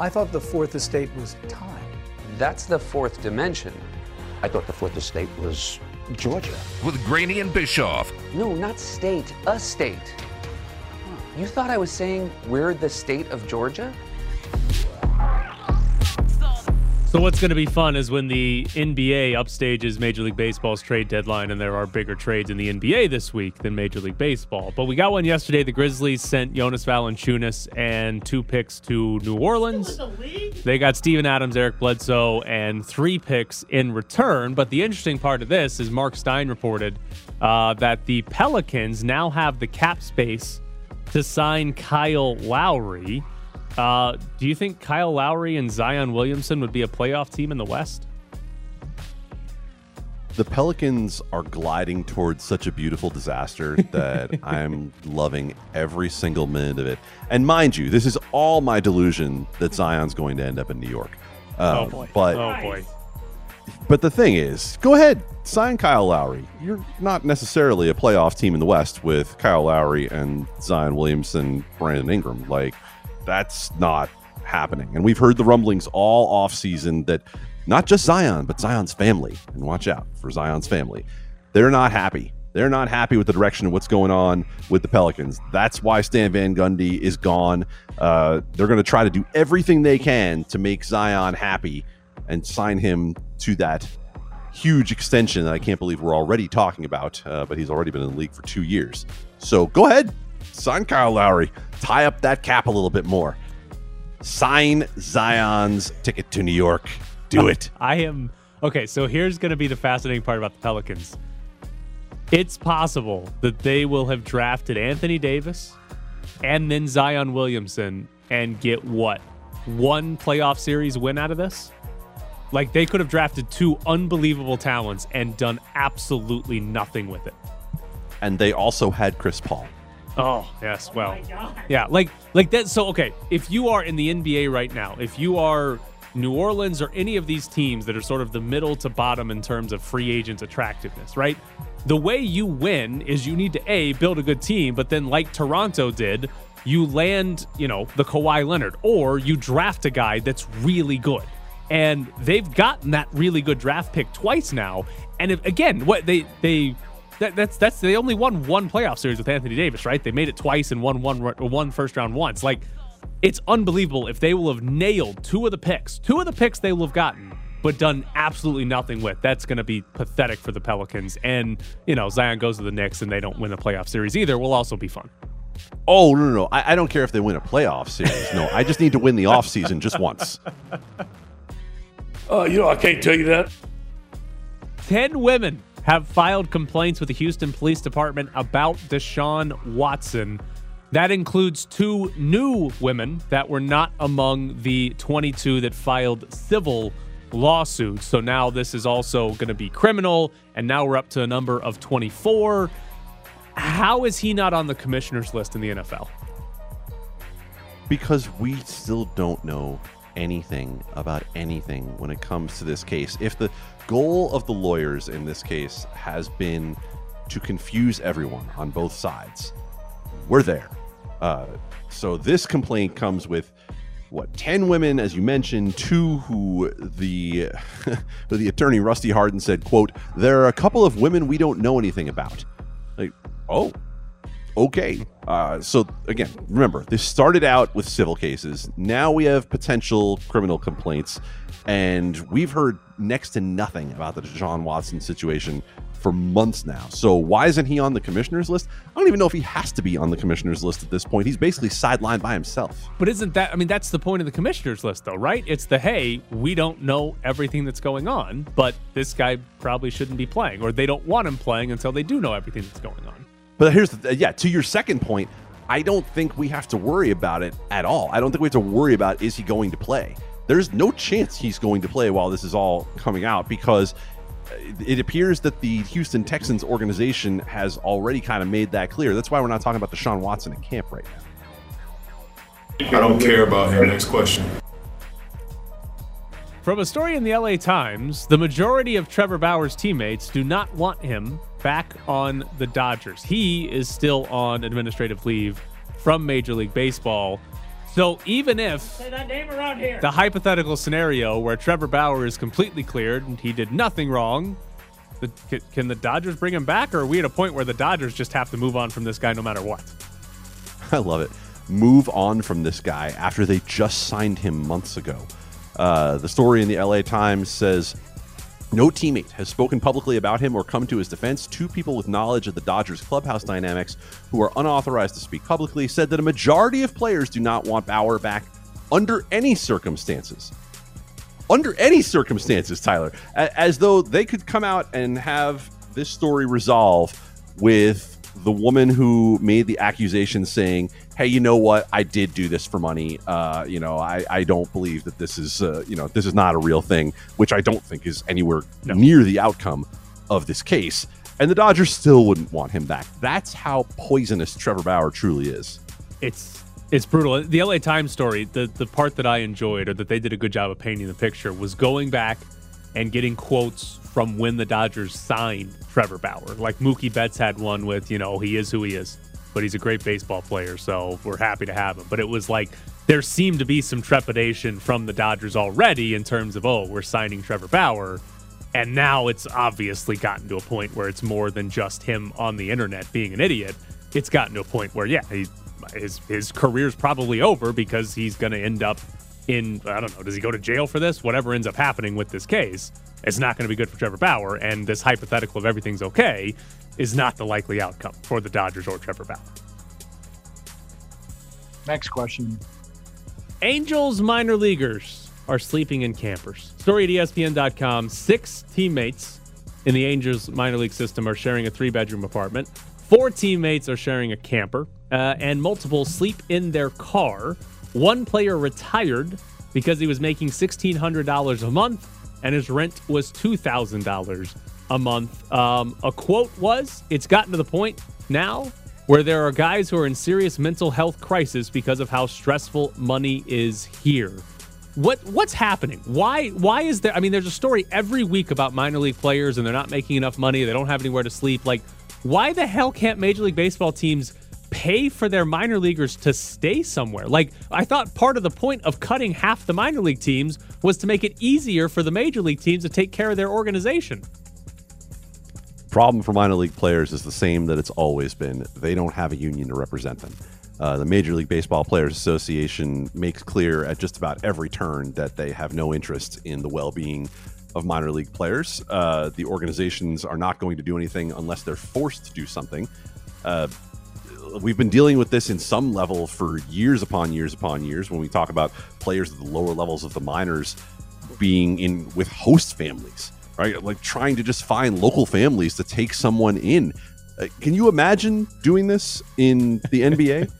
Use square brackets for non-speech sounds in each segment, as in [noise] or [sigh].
I thought the fourth estate was time. That's the fourth dimension. I thought the fourth estate was Georgia. With Graney and Bischoff. No, not state, a state. You thought I was saying we're the state of Georgia? So what's going to be fun is when the NBA upstages Major League Baseball's trade deadline, and there are bigger trades in the NBA this week than Major League Baseball. But we got one yesterday. The Grizzlies sent Jonas Valanciunas and two picks to New Orleans. They got Steven Adams, Eric Bledsoe, and three picks in return. But the interesting part of this is Mark Stein reported uh, that the Pelicans now have the cap space to sign Kyle Lowry. Uh, do you think Kyle Lowry and Zion Williamson would be a playoff team in the West? The Pelicans are gliding towards such a beautiful disaster [laughs] that I'm loving every single minute of it. And mind you, this is all my delusion that Zion's going to end up in New York. Um, oh boy! But oh boy! But the thing is, go ahead, sign Kyle Lowry. You're not necessarily a playoff team in the West with Kyle Lowry and Zion Williamson, Brandon Ingram. Like that's not happening. And we've heard the rumblings all off season that not just Zion, but Zion's family, and watch out for Zion's family. They're not happy. They're not happy with the direction of what's going on with the Pelicans. That's why Stan Van Gundy is gone. Uh, they're going to try to do everything they can to make Zion happy and sign him to that huge extension that I can't believe we're already talking about. Uh, but he's already been in the league for two years. So go ahead, sign Kyle Lowry, tie up that cap a little bit more. Sign Zion's ticket to New York. Do [laughs] it. I am okay. So here's going to be the fascinating part about the Pelicans. It's possible that they will have drafted Anthony Davis and then Zion Williamson and get what one playoff series win out of this. Like they could have drafted two unbelievable talents and done absolutely nothing with it. And they also had Chris Paul. Oh yes, oh well, yeah, like like that. So okay, if you are in the NBA right now, if you are New Orleans or any of these teams that are sort of the middle to bottom in terms of free agents attractiveness, right? The way you win is you need to a build a good team, but then like Toronto did, you land, you know, the Kawhi Leonard, or you draft a guy that's really good. And they've gotten that really good draft pick twice now. And if, again, what they they that, that's that's they only won one playoff series with Anthony Davis, right? They made it twice and won one one first round once. Like it's unbelievable if they will have nailed two of the picks, two of the picks they will have gotten, but done absolutely nothing with. That's going to be pathetic for the Pelicans. And you know, Zion goes to the Knicks and they don't win the playoff series either. Will also be fun. Oh no no no! I, I don't care if they win a playoff series. No, I just need to win the [laughs] off season just once. Uh, you know, I can't tell you that. Ten women have filed complaints with the Houston Police Department about Deshaun Watson. That includes two new women that were not among the 22 that filed civil lawsuits. So now this is also going to be criminal, and now we're up to a number of 24. How is he not on the commissioner's list in the NFL? Because we still don't know anything about anything when it comes to this case. If the goal of the lawyers in this case has been to confuse everyone on both sides, we're there. Uh, so this complaint comes with what 10 women as you mentioned two who the [laughs] the attorney rusty hardin said quote there are a couple of women we don't know anything about like oh okay. Uh, so again, remember this started out with civil cases. Now we have potential criminal complaints, and we've heard next to nothing about the Deshaun Watson situation for months now. So why isn't he on the commissioner's list? I don't even know if he has to be on the commissioner's list at this point. He's basically sidelined by himself. But isn't that I mean that's the point of the commissioner's list though, right? It's the hey, we don't know everything that's going on, but this guy probably shouldn't be playing or they don't want him playing until they do know everything that's going on. But here's the uh, yeah, to your second point, I don't think we have to worry about it at all. I don't think we have to worry about is he going to play. there's no chance he's going to play while this is all coming out because uh, it appears that the Houston Texans organization has already kind of made that clear. That's why we're not talking about Deshaun Watson in camp right now. I don't care about him. Next question. From a story in the LA Times, the majority of Trevor Bauer's teammates do not want him back on the Dodgers. He is still on administrative leave from Major League Baseball. So even if the hypothetical scenario where Trevor Bauer is completely cleared and he did nothing wrong, the, can, can the Dodgers bring him back, or are we at a point where the Dodgers just have to move on from this guy no matter what? [laughs] I love it. Move on from this guy after they just signed him months ago. Uh, the story in the LA Times says no teammate has spoken publicly about him or come to his defense. Two people with knowledge of the Dodgers clubhouse dynamics who are unauthorized to speak publicly said that a majority of players do not want Bauer back under any circumstances. Under any circumstances, Tyler, as though they could come out and have this story resolve with the woman who made the accusation saying, "Hey, you know what? I did do this for money. Uh, you know, I, I don't believe that this is uh, you know this is not a real thing, which I don't think is anywhere no. near the outcome of this case." And the Dodgers still wouldn't want him back. That's how poisonous Trevor Bauer truly is. It's it's brutal. The LA Times story, the the part that I enjoyed or that they did a good job of painting the picture was going back and getting quotes from when the Dodgers signed Trevor Bauer. Like Mookie Betts had one with, you know, he is who he is, but he's a great baseball player, so we're happy to have him. But it was like there seemed to be some trepidation from the Dodgers already in terms of, oh, we're signing Trevor Bauer. And now it's obviously gotten to a point where it's more than just him on the internet being an idiot. It's gotten to a point where, yeah, he, his his career's probably over because he's going to end up in I don't know. Does he go to jail for this? Whatever ends up happening with this case, it's not going to be good for Trevor Bauer. And this hypothetical of everything's okay is not the likely outcome for the Dodgers or Trevor Bauer. Next question. Angels minor leaguers are sleeping in campers. Story at ESPN.com. Six teammates in the Angels minor league system are sharing a three bedroom apartment. Four teammates are sharing a camper, uh, and multiple sleep in their car. One player retired because he was making $1,600 a month and his rent was $2,000 a month. Um, a quote was It's gotten to the point now where there are guys who are in serious mental health crisis because of how stressful money is here. What what's happening? Why why is there I mean there's a story every week about minor league players and they're not making enough money, they don't have anywhere to sleep. Like why the hell can't major league baseball teams pay for their minor leaguers to stay somewhere. Like, I thought part of the point of cutting half the minor league teams was to make it easier for the major league teams to take care of their organization. Problem for minor league players is the same that it's always been. They don't have a union to represent them. Uh, the Major League Baseball Players Association makes clear at just about every turn that they have no interest in the well being of minor league players. Uh, the organizations are not going to do anything unless they're forced to do something. Uh, we've been dealing with this in some level for years upon years upon years when we talk about players at the lower levels of the minors being in with host families right? Like trying to just find local families to take someone in. Uh, can you imagine doing this in the [laughs] nba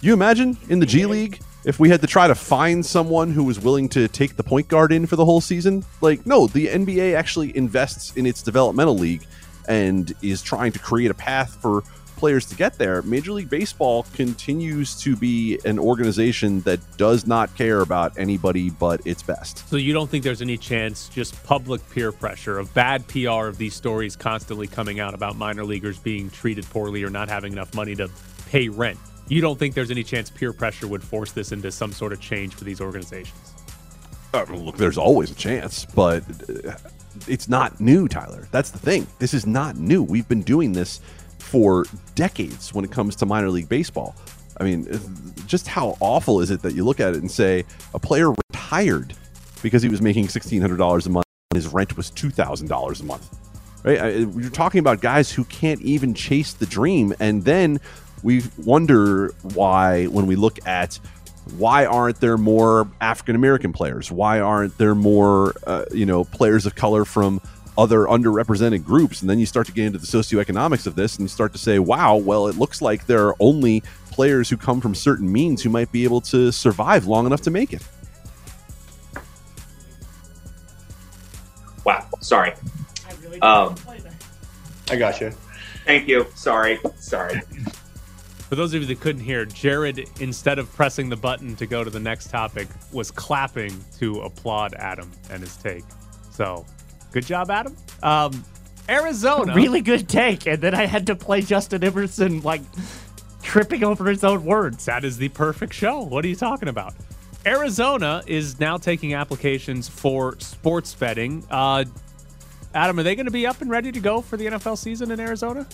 you imagine in the g league if we had to try to find someone who was willing to take the point guard in for the whole season? Like no the nba actually invests in its developmental league and is trying to create a path for players to get there. Major League Baseball continues to be an organization that does not care about anybody but its best. So you don't think there's any chance just public peer pressure of bad PR of these stories constantly coming out about minor leaguers being treated poorly or not having enough money to pay rent? You don't think there's any chance peer pressure would force this into some sort of change for these organizations? Uh, look, there's always a chance, but uh, it's not new, Tyler. That's the thing. This is not new. We've been doing this for decades when it comes to minor league baseball. I mean, just how awful is it that you look at it and say a player retired because he was making $1,600 a month and his rent was $2,000 a month? Right? You're talking about guys who can't even chase the dream. And then we wonder why, when we look at why aren't there more African American players? Why aren't there more, uh, you know, players of color from other underrepresented groups. And then you start to get into the socioeconomics of this and you start to say, wow, well, it looks like there are only players who come from certain means who might be able to survive long enough to make it. Wow. Sorry. I really um, I got you. Thank you. Sorry. Sorry. For those of you that couldn't hear, Jared, instead of pressing the button to go to the next topic, was clapping to applaud Adam and his take. So good job, Adam. Um, Arizona. Really good take. And then I had to play Justin Emerson like tripping over his own words. That is the perfect show. What are you talking about? Arizona is now taking applications for sports betting. Uh, Adam, are they going to be up and ready to go for the NFL season in Arizona?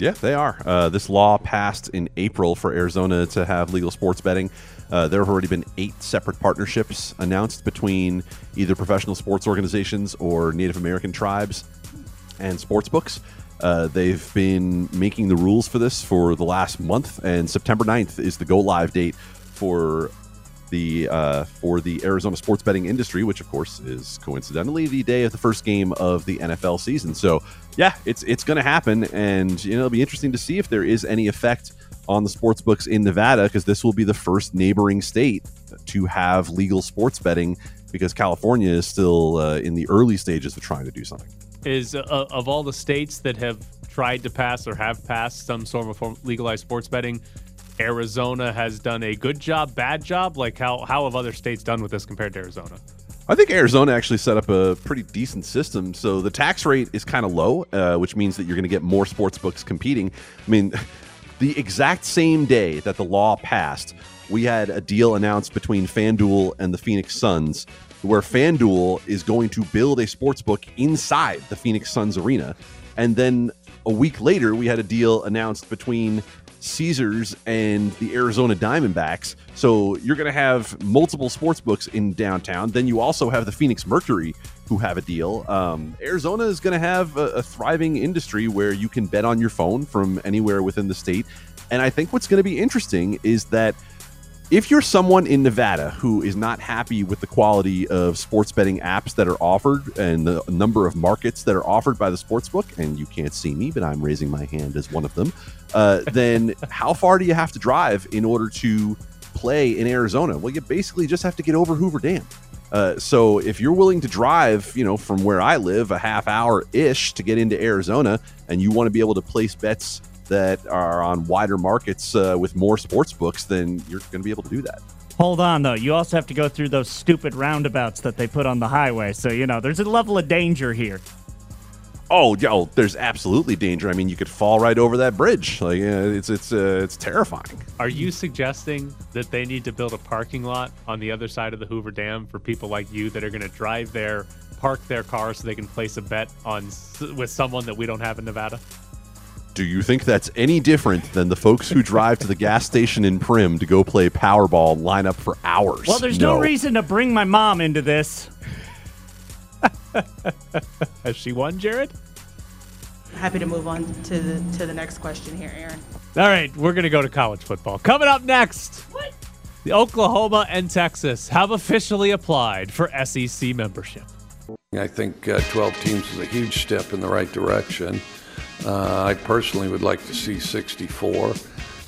Yeah, they are. Uh, this law passed in April for Arizona to have legal sports betting. Uh, there have already been eight separate partnerships announced between either professional sports organizations or Native American tribes and sports books. Uh, they've been making the rules for this for the last month, and September 9th is the go live date for the uh, for the Arizona sports betting industry, which of course is coincidentally the day of the first game of the NFL season. So yeah, it's it's going to happen, and you know it'll be interesting to see if there is any effect on the sports books in Nevada because this will be the first neighboring state to have legal sports betting because California is still uh, in the early stages of trying to do something. Is uh, of all the states that have tried to pass or have passed some sort of legalized sports betting, Arizona has done a good job, bad job. Like how how have other states done with this compared to Arizona? I think Arizona actually set up a pretty decent system. So the tax rate is kind of low, uh, which means that you're going to get more sports books competing. I mean, [laughs] the exact same day that the law passed, we had a deal announced between FanDuel and the Phoenix Suns, where FanDuel is going to build a sports book inside the Phoenix Suns arena. And then a week later, we had a deal announced between Caesars and the Arizona Diamondbacks. So you're going to have multiple sports books in downtown. Then you also have the Phoenix Mercury, who have a deal. Um, Arizona is going to have a, a thriving industry where you can bet on your phone from anywhere within the state. And I think what's going to be interesting is that if you're someone in Nevada who is not happy with the quality of sports betting apps that are offered and the number of markets that are offered by the sportsbook, and you can't see me, but I'm raising my hand as one of them, uh, [laughs] then how far do you have to drive in order to play in Arizona? Well, you basically just have to get over Hoover Dam. Uh, so if you're willing to drive, you know, from where I live, a half hour ish to get into Arizona, and you want to be able to place bets that are on wider markets uh, with more sports books, then you're going to be able to do that. Hold on, though. You also have to go through those stupid roundabouts that they put on the highway. So, you know, there's a level of danger here. Oh, yo, there's absolutely danger. I mean, you could fall right over that bridge. Like, uh, it's it's uh, it's terrifying. Are you suggesting that they need to build a parking lot on the other side of the Hoover Dam for people like you that are going to drive there, park their car so they can place a bet on with someone that we don't have in Nevada? Do you think that's any different than the folks who drive to the gas station in Primm to go play Powerball and line up for hours? Well, there's no, no reason to bring my mom into this. [laughs] Has she won, Jared? Happy to move on to the to the next question here, Aaron. All right, we're gonna go to college football. Coming up next, what? the Oklahoma and Texas have officially applied for SEC membership. I think uh, 12 teams is a huge step in the right direction. Uh, I personally would like to see 64,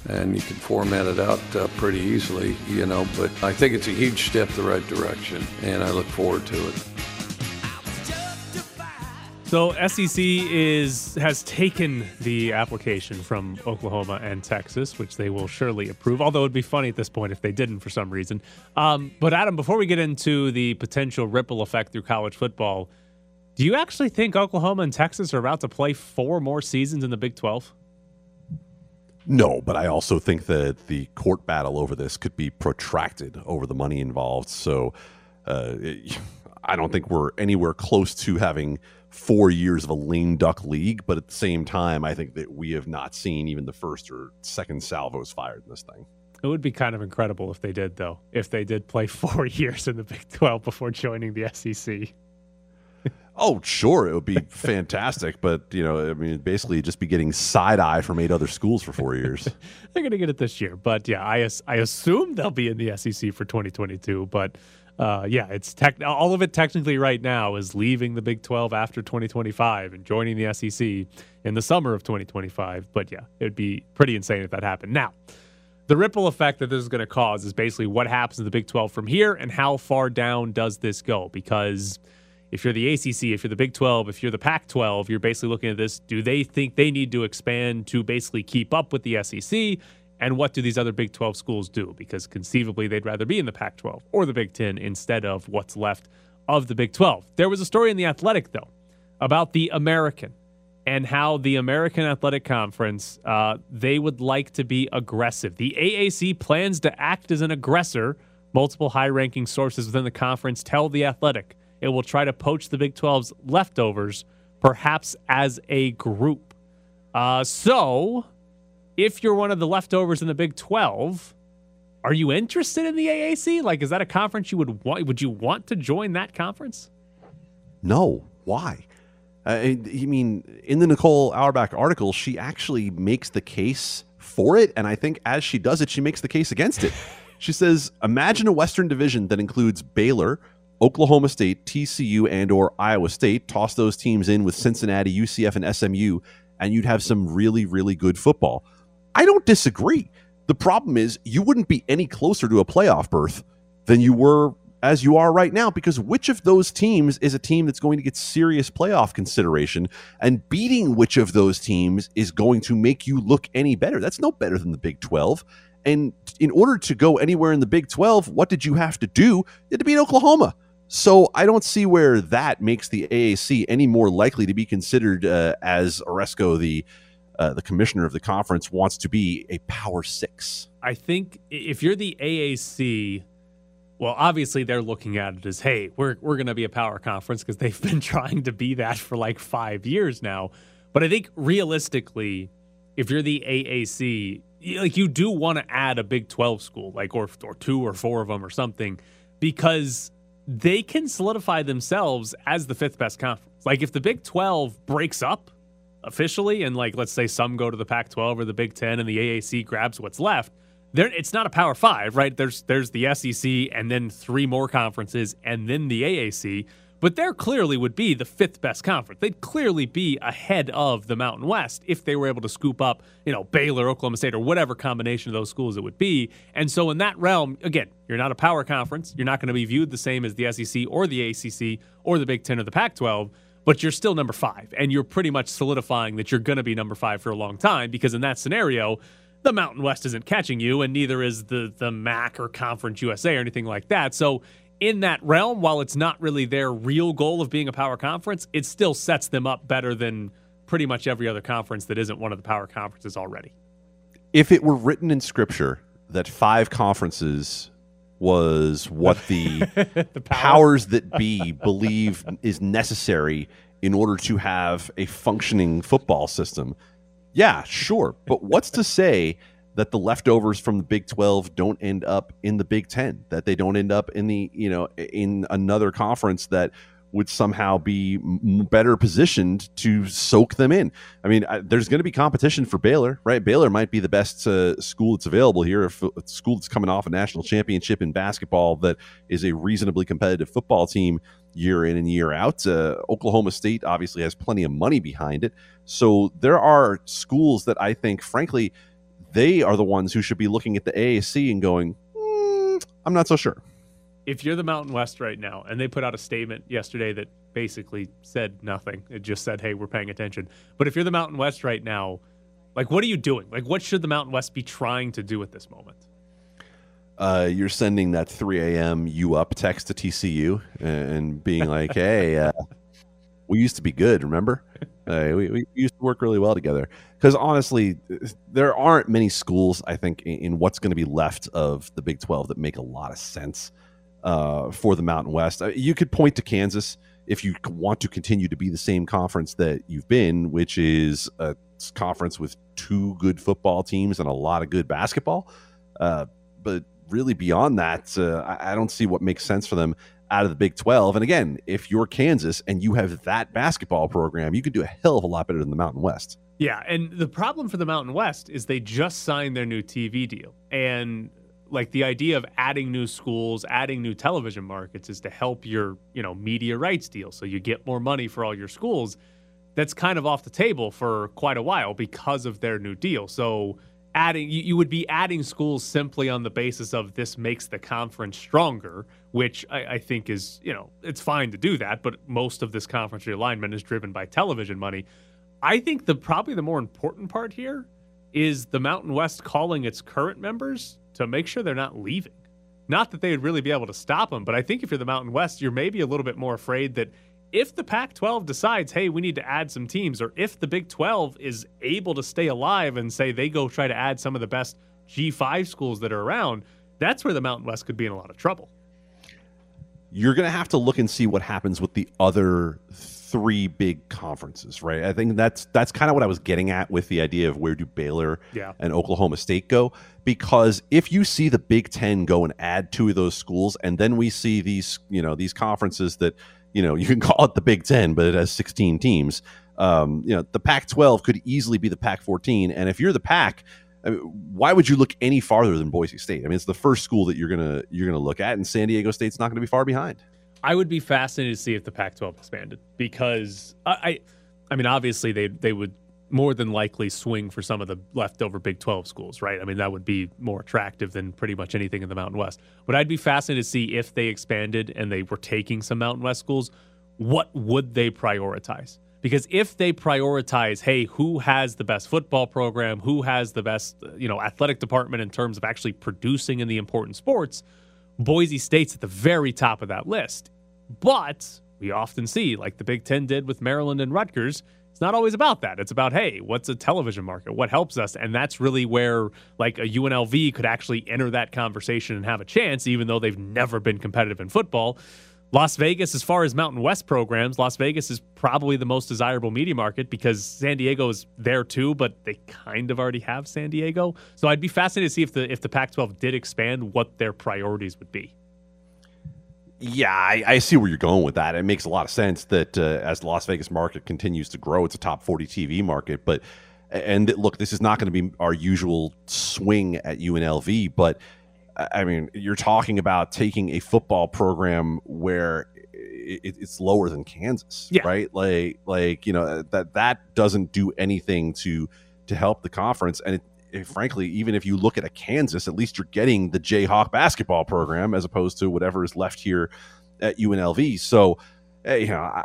and you can format it out uh, pretty easily, you know. But I think it's a huge step the right direction, and I look forward to it. So SEC is has taken the application from Oklahoma and Texas, which they will surely approve. Although it'd be funny at this point if they didn't for some reason. Um, but Adam, before we get into the potential ripple effect through college football, do you actually think Oklahoma and Texas are about to play four more seasons in the Big Twelve? No, but I also think that the court battle over this could be protracted over the money involved. So uh, [laughs] I don't think we're anywhere close to having four years of a lame duck league, but at the same time, I think that we have not seen even the first or second salvos fired in this thing. It would be kind of incredible if they did, though. If they did play [laughs] four years in the Big 12 before joining the SEC. Oh, sure, it would be fantastic, but you know, I mean, basically, just be getting side eye from eight other schools for four years. [laughs] They're going to get it this year, but yeah, I I assume they'll be in the SEC for 2022, but uh, yeah, it's tech. All of it technically right now is leaving the Big 12 after 2025 and joining the SEC in the summer of 2025. But yeah, it would be pretty insane if that happened. Now, the ripple effect that this is going to cause is basically what happens in the Big 12 from here and how far down does this go? Because if you're the ACC, if you're the Big 12, if you're the Pac 12, you're basically looking at this. Do they think they need to expand to basically keep up with the SEC? And what do these other Big 12 schools do? Because conceivably, they'd rather be in the Pac 12 or the Big 10 instead of what's left of the Big 12. There was a story in The Athletic, though, about the American and how the American Athletic Conference uh, they would like to be aggressive. The AAC plans to act as an aggressor. Multiple high-ranking sources within the conference tell the Athletic it will try to poach the Big 12's leftovers, perhaps as a group. Uh, so, if you're one of the leftovers in the Big 12, are you interested in the AAC? Like, is that a conference you would want? Would you want to join that conference? No. Why? Uh, I mean, in the Nicole Auerbach article, she actually makes the case for it. And I think as she does it, she makes the case against it. [laughs] she says, imagine a Western division that includes Baylor, Oklahoma State, TCU, and or Iowa State. Toss those teams in with Cincinnati, UCF, and SMU, and you'd have some really, really good football. I don't disagree. The problem is you wouldn't be any closer to a playoff berth than you were as you are right now because which of those teams is a team that's going to get serious playoff consideration and beating which of those teams is going to make you look any better that's no better than the big 12 and in order to go anywhere in the big 12 what did you have to do you had to beat oklahoma so I don't see where that makes the AAC any more likely to be considered uh, as Aresco, the uh, the commissioner of the conference, wants to be a Power Six. I think if you're the AAC, well, obviously they're looking at it as, hey, we're we're going to be a power conference because they've [laughs] been trying to be that for like five years now. But I think realistically, if you're the AAC, like you do want to add a Big 12 school, like or or two or four of them or something, because they can solidify themselves as the fifth best conference. Like if the Big 12 breaks up officially and like let's say some go to the Pac 12 or the Big 10 and the AAC grabs what's left, there it's not a Power 5, right? There's there's the SEC and then three more conferences and then the AAC but there clearly would be the fifth best conference. They'd clearly be ahead of the Mountain West if they were able to scoop up, you know, Baylor, Oklahoma State, or whatever combination of those schools it would be. And so, in that realm, again, you're not a power conference. You're not going to be viewed the same as the SEC or the ACC or the Big Ten or the Pac 12 but you're still number five. And you're pretty much solidifying that you're going to be number five for a long time because in that scenario, the Mountain West isn't catching you, and neither is the the MAC or Conference USA or anything like that. So in that realm, while it's not really their real goal of being a power conference, it still sets them up better than pretty much every other conference that isn't one of the power conferences already. If it were written in scripture that five conferences was what the, [laughs] the power. powers that be believe is necessary in order to have a functioning football system, yeah, sure. But what's to say that the leftovers from the Big 12 don't end up in the Big 10, that they don't end up in the, you know, in another conference that would somehow be better positioned to soak them in. I mean, I, there's going to be competition for Baylor, right? Baylor might be the best uh, school that's available here, if a school that's coming off a national championship in basketball that is a reasonably competitive football team year in and year out. Uh, Oklahoma State obviously has plenty of money behind it. So there are schools that I think, frankly, they are the ones who should be looking at the AAC and going, mm, I'm not so sure. If you're the Mountain West right now, and they put out a statement yesterday that basically said nothing, it just said, hey, we're paying attention. But if you're the Mountain West right now, like, what are you doing? Like, what should the Mountain West be trying to do at this moment? Uh, you're sending that 3 a.m. you up text to TCU and being like, hey, uh, [laughs] we used to be good, remember? Uh, we, we used to work really well together. Because honestly, there aren't many schools, I think, in, in what's going to be left of the Big 12 that make a lot of sense uh, for the Mountain West. Uh, you could point to Kansas if you want to continue to be the same conference that you've been, which is a conference with two good football teams and a lot of good basketball. Uh, but really, beyond that, uh, I, I don't see what makes sense for them out of the Big 12. And again, if you're Kansas and you have that basketball program, you could do a hell of a lot better than the Mountain West. Yeah, and the problem for the Mountain West is they just signed their new TV deal. And like the idea of adding new schools, adding new television markets is to help your, you know, media rights deal so you get more money for all your schools. That's kind of off the table for quite a while because of their new deal. So adding you, you would be adding schools simply on the basis of this makes the conference stronger, which I, I think is you know it's fine to do that, but most of this conference realignment is driven by television money. I think the probably the more important part here is the Mountain West calling its current members to make sure they're not leaving. Not that they would really be able to stop them, but I think if you're the Mountain West, you're maybe a little bit more afraid that if the Pac 12 decides, hey, we need to add some teams, or if the Big 12 is able to stay alive and say they go try to add some of the best G5 schools that are around, that's where the Mountain West could be in a lot of trouble. You're going to have to look and see what happens with the other three big conferences, right? I think that's that's kind of what I was getting at with the idea of where do Baylor Yeah. and Oklahoma State go because if you see the Big 10 go and add two of those schools and then we see these, you know, these conferences that, you know, you can [laughs] call it the Big 10 but it has 16 teams. Um, you know, the Pac-12 could easily be the Pac-14 and if you're the Pac I mean, why would you look any farther than Boise State? I mean, it's the first school that you're gonna you're gonna look at, and San Diego State's not to be far behind. I would be fascinated to see if the Pac-12 expanded because I, I, I mean, obviously they they would more than likely swing for some of the leftover Big 12 schools, right? I mean, that would be more attractive than pretty much anything in the Mountain West. But I'd be fascinated to see if they expanded and they were taking some Mountain West schools, what would they prioritize? Because if they prioritize, hey, who has the best football program, who has the best, uh, you know, athletic department in terms of actually producing in the important sports, Boise State's at the very top of that list. But we often see, like the Big Ten did with Maryland and Rutgers, not always about that. It's about, hey, what's a television market? What helps us? And that's really where, like, a UNLV could actually enter that conversation and have a chance, even though they've never been competitive in football. Las Vegas, as far as Mountain West programs, Las Vegas is probably the most desirable media market because San Diego is there too, but they kind of already have San Diego. So I'd be fascinated to see if the if the Pac-12 did expand, what their priorities would be. Yeah, I, I see where you're going with that. It makes a lot of sense that uh, as the Las Vegas market continues to grow, it's a top 40 TV market. But and look, this is not going to be our usual swing at UNLV, but I mean, you're talking about taking a football program where it, it's lower than Kansas, Yeah. right? Like, like you know that that doesn't do anything to to help the conference. And it- frankly, even if you look at a Kansas, at least you're getting the Jayhawk basketball program as opposed to whatever is left here at UNLV. So, eh, you know, I,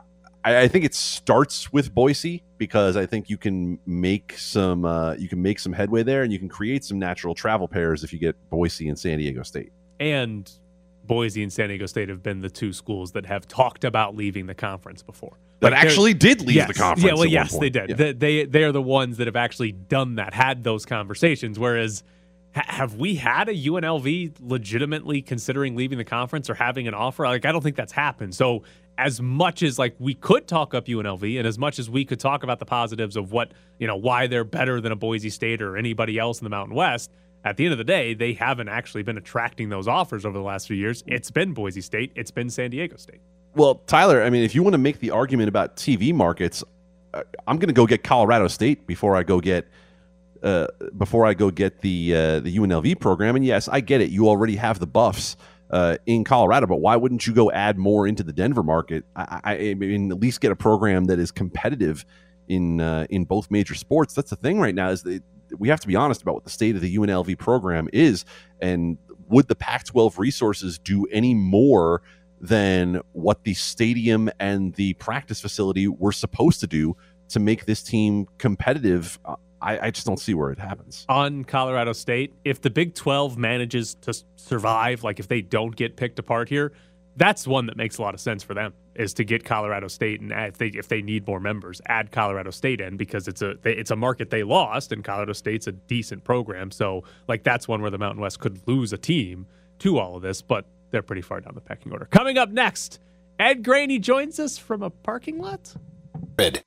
I think it starts with Boise because I think you can make some uh, you can make some headway there, and you can create some natural travel pairs if you get Boise and San Diego State. And Boise and San Diego State have been the two schools that have talked about leaving the conference before. That they're- actually did leave Yes. the conference. Yeah, well, yes, they did. Yeah. They, they they are the ones that have actually done that, had those conversations. Whereas, ha- have we had a UNLV legitimately considering leaving the conference or having an offer? Like, I don't think that's happened. So, as much as like we could talk up UNLV, and as much as we could talk about the positives of what you know why they're better than a Boise State or anybody else in the Mountain West. At the end of the day, they haven't actually been attracting those offers over the last few years. It's been Boise State, it's been San Diego State. Well, Tyler, I mean, if you want to make the argument about TV markets, uh, I'm going to go get Colorado State before I go get uh, before I go get the uh, the UNLV program. And yes, I get it. You already have the Buffs uh, in Colorado, but why wouldn't you go add more into the Denver market? I, I, I mean, at least get a program that is competitive in uh, in both major sports. That's the thing right now is that we have to be honest about what the state of the UNLV program is, and would the Pac-12 resources do any more? Than what the stadium and the practice facility were supposed to do to make this team competitive. Uh, I, I just don't see where it happens. on Colorado State, if the Big 12 manages to survive, like if they don't get picked apart here, that's one that makes a lot of sense for them is to get Colorado State and if they if they need more members, add Colorado State in because it's a it's a market they lost and Colorado State's a decent program. So like that's one where the Mountain West could lose a team to all of this, but they're pretty far down the pecking order. Coming up next, Ed Graney joins us from a parking lot. Ed.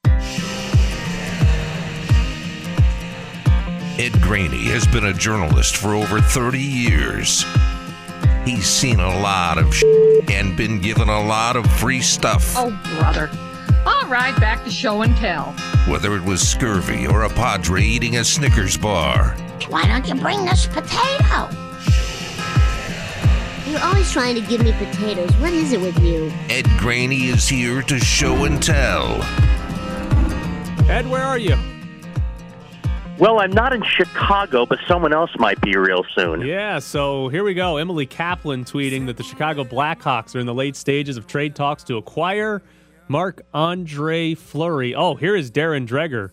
Ed Graney has been a journalist for over 30 years. He's seen a lot of and been given a lot of free stuff. Oh, brother. All right, back to show and tell. Whether it was scurvy or a padre eating a Snickers bar. Why don't you bring this potato? You're always trying to give me potatoes. What is it with you? Ed Graney is here to show and tell. Ed, where are you? Well, I'm not in Chicago, but someone else might be real soon. Yeah, so here we go. Emily Kaplan tweeting that the Chicago Blackhawks are in the late stages of trade talks to acquire Marc Andre Fleury. Oh, here is Darren Dreger.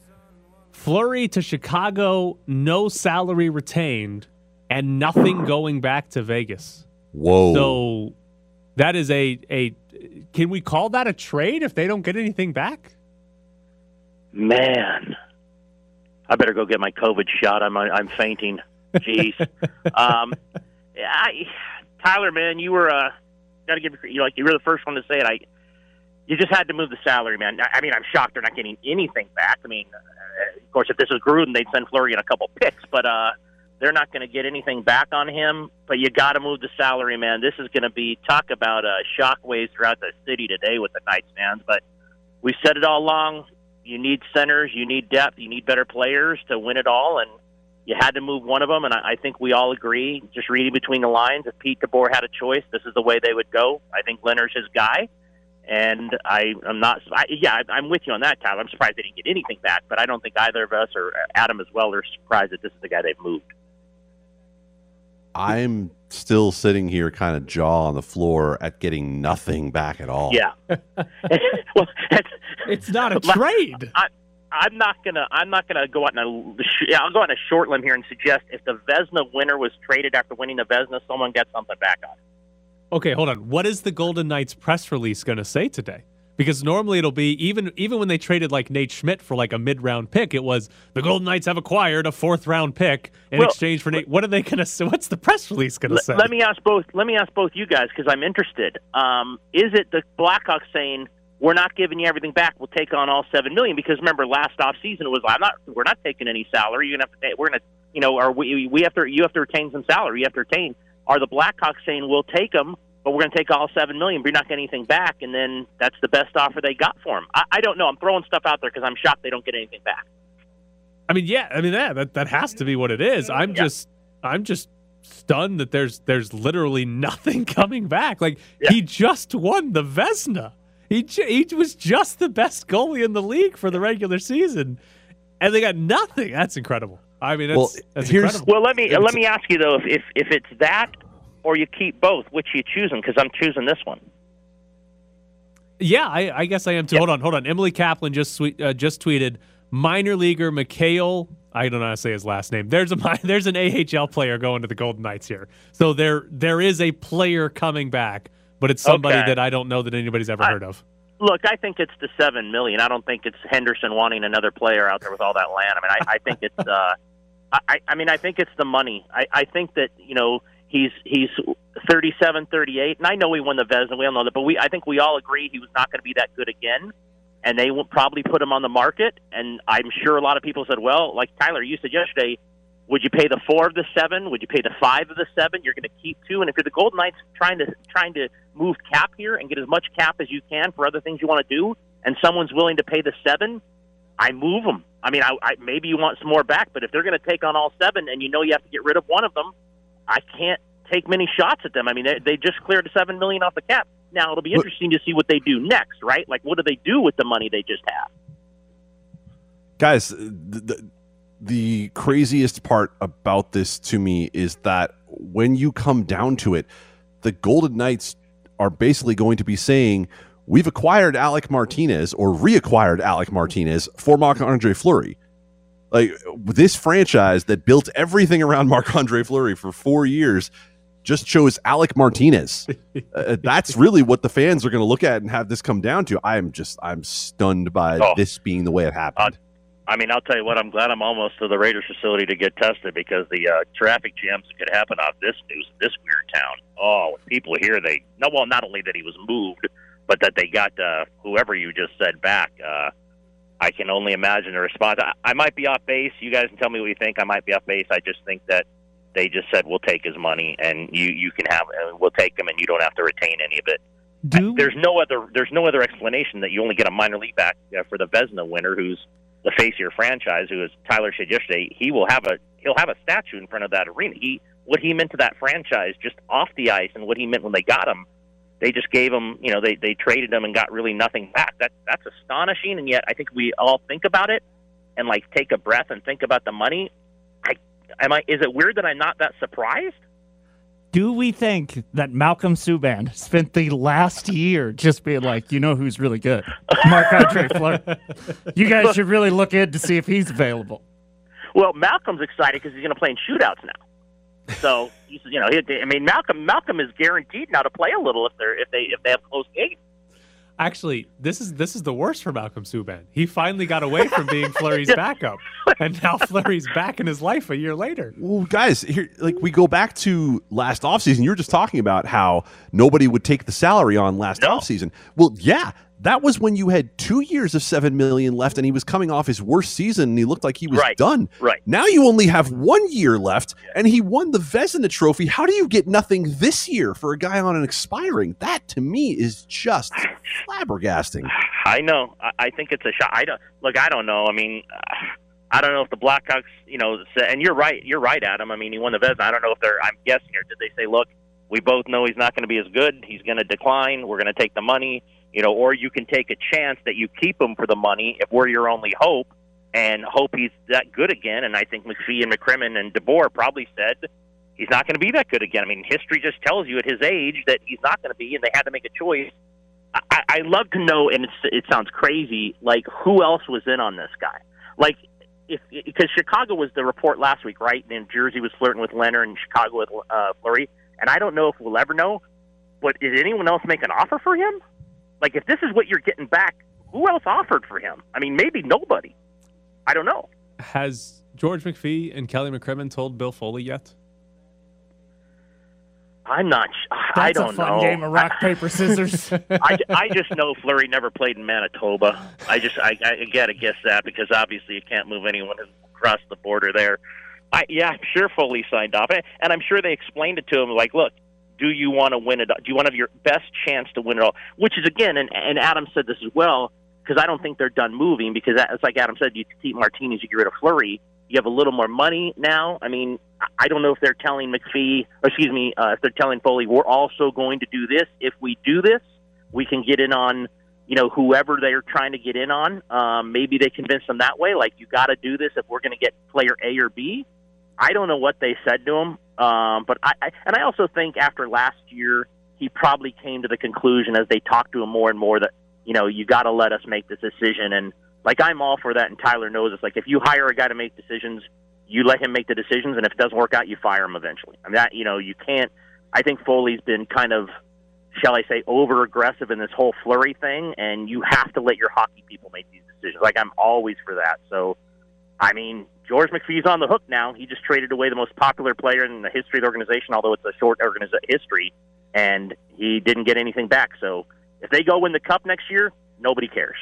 Fleury to Chicago, no salary retained, and nothing going back to Vegas. Whoa. So that is a a can we call that a trade if they don't get anything back? Man, I better go get my COVID shot. I'm I'm fainting. Jeez. [laughs] um, I, Tyler, man, you were uh, got to give you like you were the first one to say it. I, you just had to move the salary, man. I mean, I'm shocked they're not getting anything back. I mean, uh, of course, if this was Gruden, they'd send Fleury in a couple picks, but uh, they're not going to get anything back on him. But you got to move the salary, man. This is going to be talk about uh, shockwaves throughout the city today with the Knights fans. But we've said it all along. You need centers, you need depth, you need better players to win it all, and you had to move one of them. And I, I think we all agree, just reading between the lines, if Pete DeBoer had a choice, this is the way they would go. I think Lehner's his guy. And I, I'm not, I, yeah, I, I'm with you on that, Kyle. I'm surprised they didn't get anything back, but I don't think either of us or Adam as well are surprised that this is the guy they've moved. I'm still sitting here, kind of jaw on the floor at getting nothing back at all. Yeah. [laughs] well, it's not a [laughs] trade. I, I'm not gonna. I'm not gonna go out on a. Yeah, I'll go on a short limb here and suggest if the Vezina winner was traded after winning the Vezina, someone gets something back on. it. Okay, hold on. What is the Golden Knights press release going to say today? Because normally it'll be even even when they traded like Nate Schmidt for like a mid round pick, it was the Golden Knights have acquired a fourth round pick in Well, exchange for Nate. What are they going to say? What's the press release going to say? Let me ask both. Let me ask both you guys because I'm interested. Um, is it the Blackhawks saying we're not giving you everything back? We'll take on all seven million because remember last off season it was I'm not. We're not taking any salary. You're gonna have to. We're gonna. You know, or we we have to. You have to retain some salary. You have to retain. Are the Blackhawks saying we'll take them? But we're going to take all seven million, but you're not getting anything back, and then that's the best offer they got for him. I, I don't know. I'm throwing stuff out there because I'm shocked they don't get anything back. I mean, yeah, I mean that that, that has to be what it is. I'm just I'm just stunned that there's there's literally nothing [laughs] coming back. Like he just won the Vezina. He ju- he was just the best goalie in the league for the regular season, and they got nothing. That's incredible. I mean, that's, that's incredible. Well, let me let me ask you though, if if, if it's that or you keep both, which you choosing? Because I'm choosing this one. Yeah, I, I guess I am too. Hold on, hold on. Emily Kaplan just sweet, uh, just tweeted minor leaguer Mikhail. I don't know how to say his last name. There's a [laughs] there's an AHL player going to the Golden Knights here. So there there is a player coming back, but it's somebody Okay. that I don't know that anybody's ever heard of. Look, I think it's the seven million. I don't think it's Henderson wanting another player out there with all that land. I mean, I, I think it's. Uh, [laughs] I, I mean, I think it's the money. I, I think that you know he's he's 37, 38, and I know he won the Vezina. We all know that, but we I think we all agree he was not going to be that good again, and they will probably put him on the market. And I'm sure a lot of people said, well, like Tyler, you said yesterday, would you pay the four of the seven? Would you pay the five of the seven? You're going to keep two, and if you're the Golden Knights trying to trying to move cap here and get as much cap as you can for other things you want to do, and someone's willing to pay the seven, I move them. I mean, I, I maybe you want some more back, but if they're going to take on all seven, and you know you have to get rid of one of them, I can't take many shots at them. I mean, they, they just cleared seven million off the cap. Now it'll be interesting to see what they do next, right? Like, what do they do with the money they just have? guys uh, the, the, the craziest part about this to me is that when you come down to it the golden knights are basically going to be saying we've acquired alec martinez or reacquired alec martinez for marc andre fleury like this franchise that built everything around marc andre fleury for four years just chose alec martinez [laughs] uh, that's really what the fans are going to look at and have this come down to i'm just i'm stunned by Oh. this being the way it happened I mean, I'll tell you what. I'm glad I'm almost to the Raiders facility to get tested because the uh, traffic jams that could happen off this news, this weird town. Oh, when people hear they no, well, not only that he was moved, but that they got uh, whoever you just said back. Uh, I can only imagine the response. I, I might be off base. You guys can tell me what you think. I might be off base. I just think that they just said we'll take his money and you you can have uh, we'll take him and you don't have to retain any of it. Do there's no other there's no other explanation that you only get a minor league back uh, for the Vezina winner who's the face of your franchise who as Tyler said yesterday he will have a he'll have a statue in front of that arena he what he meant to that franchise just off the ice and what he meant when they got him they just gave him you know they they traded him and got really nothing back that that's astonishing and yet I think we all think about it and like take a breath and think about the money, I am I is it weird that I'm not that surprised? Do we think that Malcolm Subban spent the last year just being like, you know who's really good? Marc Andre [laughs] Fleury. You guys should really look in to see if he's available. Well, Malcolm's excited because he's going to play in shootouts now. So he's, you know, he, I mean, Malcolm Malcolm is guaranteed now to play a little if they're if they if they have close games. Actually, this is this is the worst for Malcolm Subban. He finally got away from being Fleury's [laughs] backup, and now Fleury's back in his life a year later. Well, guys, here, like we go back to last offseason. You were just talking about how nobody would take the salary on last offseason. Well, yeah, that was when you had two years of seven million left, and he was coming off his worst season, and he looked like he was Right. done. Right. Now you only have one year left, and he won the Vezina Trophy. How do you get nothing this year for a guy on an expiring? That to me is just flabbergasting. I know. I, I think it's a shot. I don't look. I don't know. I mean, uh, I don't know if the Blackhawks, you know, and you're right. You're right, Adam. I mean, he won the Vezina. I don't know if they're. I'm guessing here. Did they say, look, we both know he's not going to be as good. He's going to decline. We're going to take the money, you know, or you can take a chance that you keep him for the money if we're your only hope, and hope he's that good again. And I think McPhee and McCrimmon and DeBoer probably said he's not going to be that good again. I mean, history just tells you at his age that he's not going to be, and they had to make a choice. I, I love to know, and it's, it sounds crazy, like who else was in on this guy? Like, if because Chicago was the report last week, right? And Jersey was flirting with Lehner, and Chicago with uh, Fleury. And I don't know if we'll ever know, but did anyone else make an offer for him? Like, if this is what you're getting back, who else offered for him? I mean, maybe nobody. I don't know. Has George McPhee and Kelly McCrimmon told Bill Foley yet? I'm not. sh- I That's don't a fun know. game of rock, [laughs] paper, scissors. [laughs] I, I just know Fleury never played in Manitoba. I just I, I gotta guess that because obviously you can't move anyone across the border there. I yeah, I'm sure Foley signed off, and I'm sure they explained it to him like, look, do you want to win it? Do you want to have your best chance to win it all? Which is again, and, and Adam said this as well because I don't think they're done moving because it's like Adam said, you keep Martinez, you get rid of Fleury. You have a little more money now. I mean, I- don't know if they're telling McPhee, or excuse me, uh, if they're telling Foley, we're also going to do this. If we do this, we can get in on, you know, whoever they're trying to get in on. Um, maybe they convince them that way. Like, you got to do this if we're going to get player A or B. I don't know what they said to him, um, but I, I and I also think after last year, he probably came to the conclusion as they talked to him more and more that you know you got to let us make this decision. And like I'm all for that, and Tyler knows it's like if you hire a guy to make decisions, you let him make the decisions, and if it doesn't work out, you fire him eventually. I mean that you know you can't. I think Foley's been kind of, shall I say, over aggressive in this whole Fleury thing, and you have to let your hockey people make these decisions. Like I'm always for that. So, I mean, George McPhee's on the hook now. He just traded away the most popular player in the history of the organization, although it's a short organiza- history, and he didn't get anything back. So, if they go win the cup next year, nobody cares.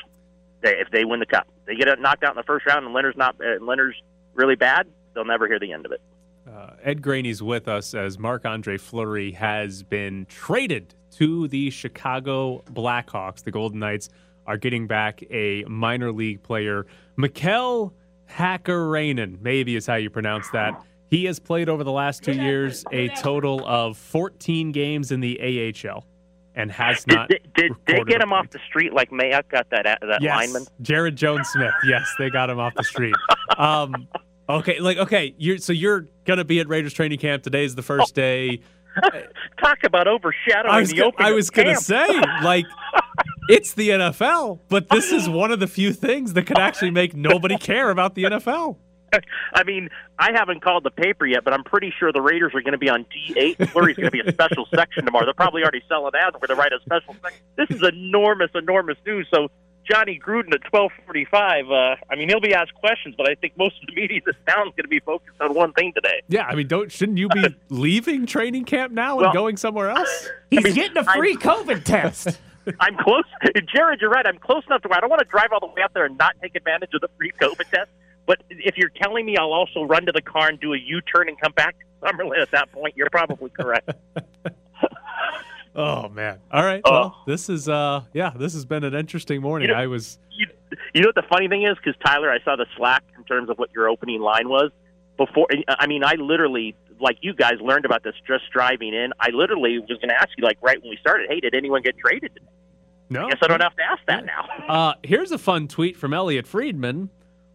They, if they win the cup, they get knocked out in the first round, and Lehner's not uh, Lehner's really bad. They'll never hear the end of it. Uh, Ed Graney's with us as Marc Andre Fleury has been traded to the Chicago Blackhawks. The Golden Knights are getting back a minor league player, Mikael Hakkarainen, maybe is how you pronounce that. He has played over the last two years a total of 14 games in the AHL and has Did, not. did, did they get him off the street like Mayock got that that yes, lineman? Jaryd Jones-Smith. Yes, they got him off the street. [laughs] Um, okay, like okay, you're so you're gonna be at Raiders training camp. Today is the first day. [laughs] Talk about overshadowing I was, the go- opening I of was gonna say like [laughs] it's the NFL, but this is one of the few things that could actually make nobody care about the NFL. I mean, I haven't called the paper yet, but I'm pretty sure the Raiders are going to be on D8. Fleury's going to be a special section tomorrow. They're probably already selling ads where they write a special section. This is enormous, enormous news. So Johnny Gruden at 12:45. Uh, I mean, he'll be asked questions, but I think most of the media in this town is going to be focused on one thing today. Yeah, I mean, don't shouldn't you be [laughs] leaving training camp now Well- and going somewhere else? He's getting a free COVID test. I'm close, Jared. You're right. I'm close enough to where I don't want to drive all the way out there and not take advantage of the free COVID test. But if you're telling me I'll also run to the car and do a U-turn and come back to Summerlin at that point, you're probably correct. [laughs] Oh man! All right, Oh. well, this is uh, yeah, this has been an interesting morning. You know- I was you, you know what the funny thing is? Because Tyler, I saw the Slack in terms of what your opening line was before. I mean, I literally, like you guys, learned about this just driving in. I literally was going to ask you, like, right when we started, hey, did anyone get traded? No. I guess I don't have to ask that now. [laughs] Uh, here's a fun tweet from Elliot Friedman.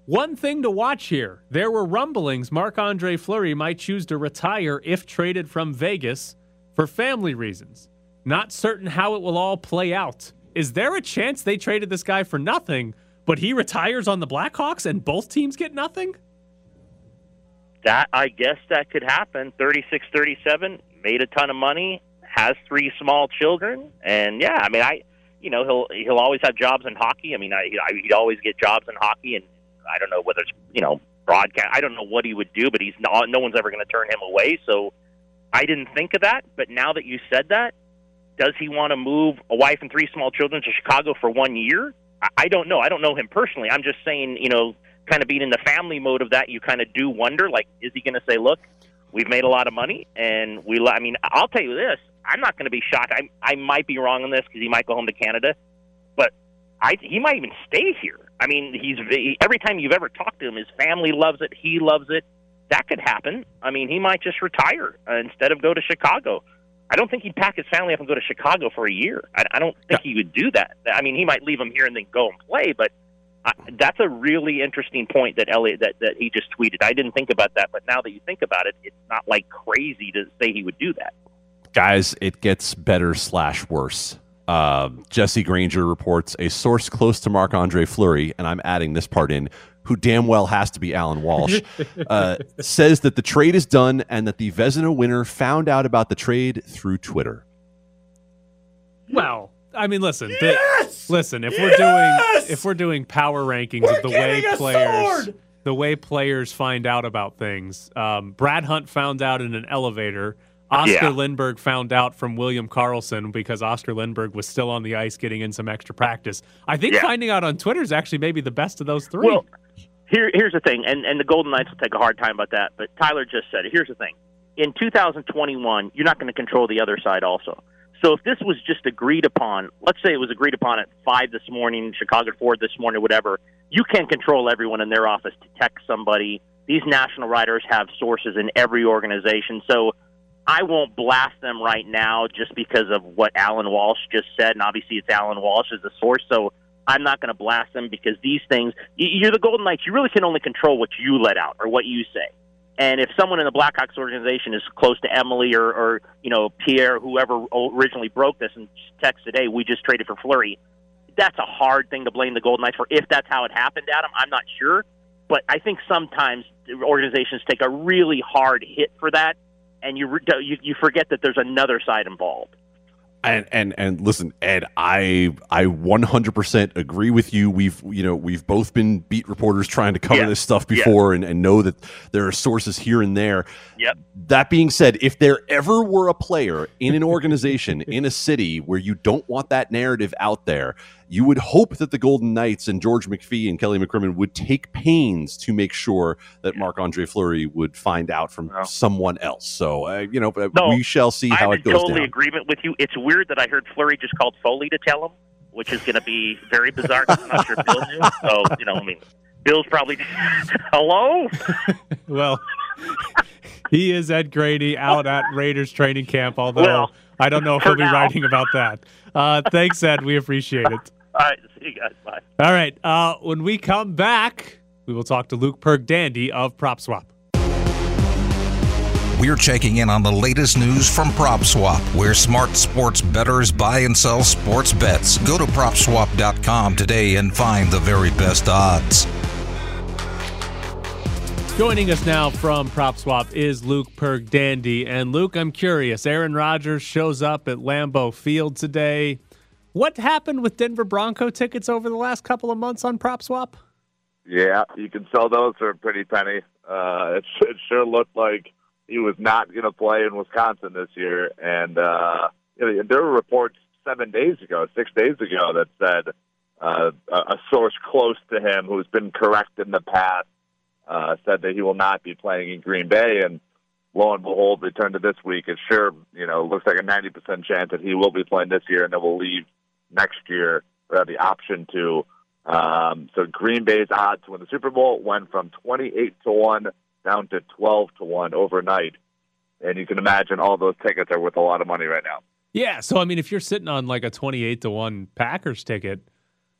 One thing to watch here there were rumblings Marc Andre Fleury might choose to retire if traded from Vegas for family reasons. Not certain how it will all play out. Is there a chance they traded this guy for nothing, but he retires on the Blackhawks and both teams get nothing? That I guess that could happen. 36 37, made a ton of money, has three small children, and yeah, I mean, I, you know, he'll he'll always have jobs in hockey. I mean, I, I he'd always get jobs in hockey, and I don't know whether it's you know broadcast. I don't know what he would do, but he's not. No one's ever going to turn him away. So I didn't think of that, but now that you said that, does he want to move a wife and three small children to Chicago for one year? I, I don't know. I don't know him personally. I'm just saying, you know, kind of being in the family mode of that, you kind of do wonder, like, is he going to say, look, we've made a lot of money, and we. I mean, I'll tell you this: I'm not going to be shocked. I I might be wrong on this because he might go home to Canada, but I he might even stay here. I mean, he's he, every time you've ever talked to him, his family loves it. He loves it. That could happen. I mean, he might just retire uh, instead of go to Chicago. I don't think he'd pack his family up and go to Chicago for a year. I, I don't think he would do that. I mean, he might leave them here and then go and play, but I, that's a really interesting point that Elliot that, that he just tweeted. I didn't think about that, but now that you think about it, it's not like crazy to say he would do that. Guys, it gets better slash worse. Uh, Jesse Granger reports a source close to Marc Andre Fleury, and I'm adding this part in, who damn well has to be Alan Walsh, [laughs] uh, says that the trade is done and that the Vezina winner found out about the trade through Twitter. Well, I mean, listen, the- listen. If we're doing if we're doing power rankings of the way players sword! the way players find out about things, um, Brad Hunt found out in an elevator. Oscar Yeah. Lindberg found out from William Karlsson because Oscar Lindberg was still on the ice getting in some extra practice. I think Yeah. finding out on Twitter is actually maybe the best of those three. Well, here, here's the thing, and, and the Golden Knights will take a hard time about that, but Tyler just said it. Here's the thing. In 2021, you're not going to control the other side also. So if this was just agreed upon, let's say it was agreed upon at 5 this morning, Chicago at 4 this morning, whatever, you can't control everyone in their office to text somebody. These national writers have sources in every organization. So I won't blast them right now just because of what Alan Walsh just said, and obviously it's Alan Walsh as the source. So I'm not going to blast them because these things, you're the Golden Knights. You really can only control what you let out or what you say. And if someone in the Blackhawks organization is close to Emily or, or you know Pierre, whoever originally broke this, and texted, "Hey, we just traded for Fleury," that's a hard thing to blame the Golden Knights for. If that's how it happened, Adam, I'm not sure. But I think sometimes organizations take a really hard hit for that, and you you, you forget that there's another side involved. And and and listen, Ed, I I 100% agree with you. We've you know we've both been beat reporters trying to cover Yeah. this stuff Yeah. before, and, and know that there are sources here and there. Yep. That being said, if there ever were a player in an organization [laughs] in a city where you don't want that narrative out there, you would hope that the Golden Knights and George McPhee and Kelly McCrimmon would take pains to make sure that Marc Andre Fleury would find out from someone else. So uh, you know, uh, No, we shall see how I'm it in goes totally down. agreement with you. It's weird that I heard Fleury just called Foley to tell him, which is going to be very bizarre. I'm not sure Bill knew. So you know, I mean, Bill's probably hello. [laughs] well, he is Ed Graney out at Raiders training camp, although Well, I don't know if he'll be now. writing about that. Uh, thanks, Ed. We appreciate it. All right, see you guys. Bye. All right. Uh, when we come back, we will talk to Luke Perk Dandy of PropSwap. We're checking in on the latest news from PropSwap, where smart sports bettors buy and sell sports bets. Go to PropSwap.com today and find the very best odds. Joining us now from PropSwap is Luke Perk Dandy. And Luke, I'm curious. Aaron Rodgers shows up at Lambeau Field today. What happened with Denver Bronco tickets over the last couple of months on PropSwap? Yeah, you can sell those for a pretty penny. Uh, it, [laughs] it sure looked like he was not going to play in Wisconsin this year, and uh, there were reports seven days ago, six days ago, that said uh, a source close to him who's been correct in the past uh, said that he will not be playing in Green Bay, and lo and behold, we turn to this week. It sure, you know, looks like a ninety percent chance that he will be playing this year, and then will leave next year. We have the option to. Um, so Green Bay's odds to win the Super Bowl went from 28 to 1 down to 12 to 1 overnight. And you can imagine all those tickets are worth a lot of money right now. Yeah. So, I mean, if you're sitting on like a 28 to 1 Packers ticket,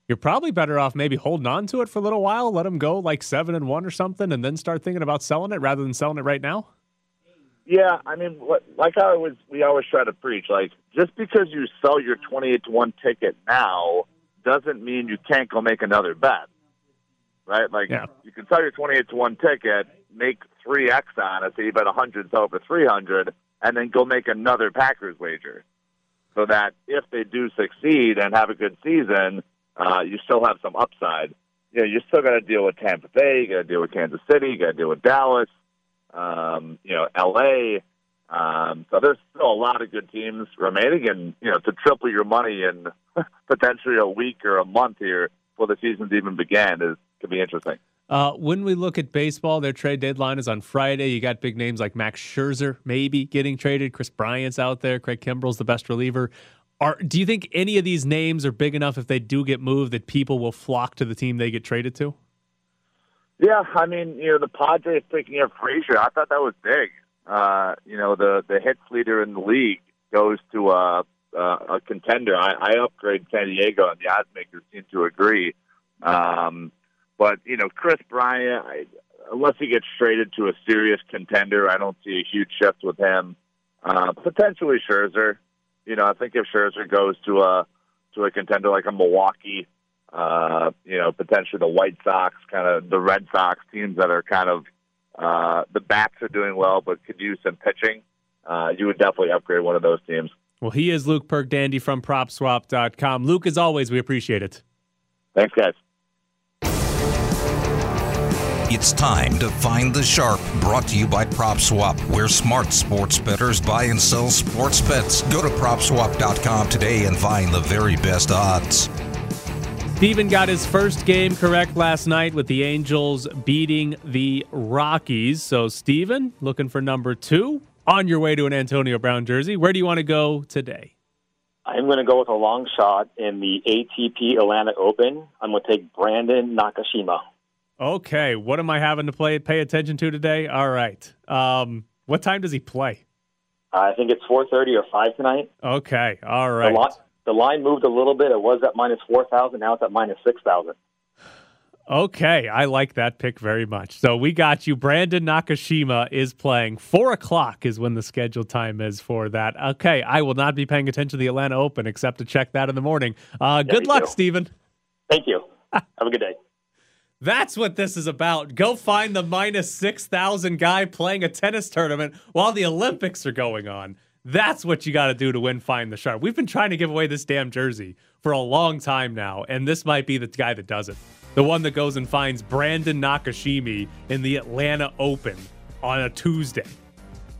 you're probably better off maybe holding on to it for a little while, let them go like seven and one or something, and then start thinking about selling it rather than selling it right now. Yeah, I mean, what, like I always, we always try to preach, like just because you sell your twenty-eight to one ticket now doesn't mean you can't go make another bet, right? Like you can sell your twenty-eight to one ticket, make three X on it, so you bet a hundred, sell for three hundred, and then go make another Packers wager, so that if they do succeed and have a good season, uh, you still have some upside. You know, you still got to deal with Tampa Bay, you got to deal with Kansas City, you got to deal with Dallas um, you know, LA. Um, so there's still a lot of good teams remaining, and you know, to triple your money in [laughs] potentially a week or a month here before the season's even began is could be interesting. Uh, when we look at baseball, their trade deadline is on Friday. You got big names like Max Scherzer maybe getting traded. Kris Bryant's out there. Craig Kimbrel's the best reliever. Are do you think any of these names are big enough if they do get moved that people will flock to the team they get traded to? Yeah, I mean, you know, the Padres picking up Frazier, I thought that was big. Uh, you know, the the hits leader in the league goes to a a, a contender. I, I upgrade San Diego, and the odds makers seem to agree. Um, but you know, Kris Bryant, I, unless he gets traded to a serious contender, I don't see a huge shift with him. Uh, potentially Scherzer. You know, I think if Scherzer goes to a to a contender like a Milwaukee, uh, you know, potentially the White Sox, kind of the Red Sox teams that are kind of uh, the bats are doing well, but could use some pitching. Uh, you would definitely upgrade one of those teams. Well, he is Luke Perkdandy from PropSwap.com. Luke, as always, we appreciate it. Thanks, guys. It's time to find the sharp. Brought to you by PropSwap, where smart sports bettors buy and sell sports bets. Go to PropSwap.com today and find the very best odds. Steven got his first game correct last night with the Angels beating the Rockies. So, Steven, looking for number two on your way to an Antonio Brown jersey. Where do you want to go today? I'm going to go with a long shot in the ATP Atlanta Open. I'm going to take Brandon Nakashima. Okay, what am I having to play pay attention to today? All right. Um, what time does he play? I think it's 4:30 or 5 tonight. Okay, all right. The, line, moved a little bit. It was at minus 4,000. Now it's at minus 6,000. Okay, I like that pick very much. So we got you. Brandon Nakashima is playing. Four o'clock is when the scheduled time is for that. Okay, I will not be paying attention to the Atlanta Open except to check that in the morning. Uh, Yeah, good luck, too. Steven. Thank you. [laughs] Have a good day. That's what this is about. Go find the minus 6,000 guy playing a tennis tournament while the Olympics are going on. That's what you got to do to win Find the Sharp. We've been trying to give away this damn jersey for a long time now, and this might be the guy that does it. The one that goes and finds Brandon Nakashimi in the Atlanta Open on a Tuesday.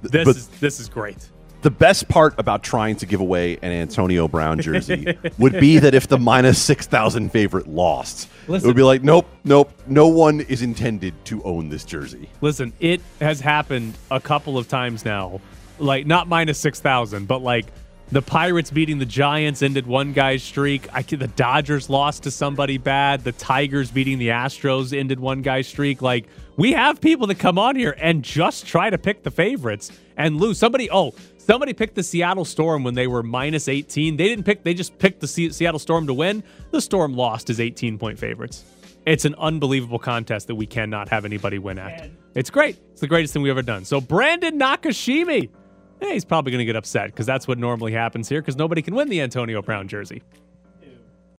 This but- is this is great. The best part about trying to give away an Antonio Brown jersey [laughs] would be that if the minus 6,000 favorite lost, it would be like, nope, nope, no one is intended to own this jersey. Listen, it has happened a couple of times now. Like not minus six thousand, but like the Pirates beating the Giants ended one guy's streak. I the Dodgers lost to somebody bad. The Tigers beating the Astros ended one guy's streak. Like we have people that come on here and just try to pick the favorites and lose. Somebody, oh, somebody picked the Seattle Storm when they were minus eighteen. They didn't pick. They just picked the Se- Seattle Storm to win. The Storm lost as eighteen point favorites. It's an unbelievable contest that we cannot have anybody win at. It's great. It's the greatest thing we've ever done. So Brandon Nakashimi, he's probably going to get upset because that's what normally happens here because nobody can win the Antonio Brown jersey.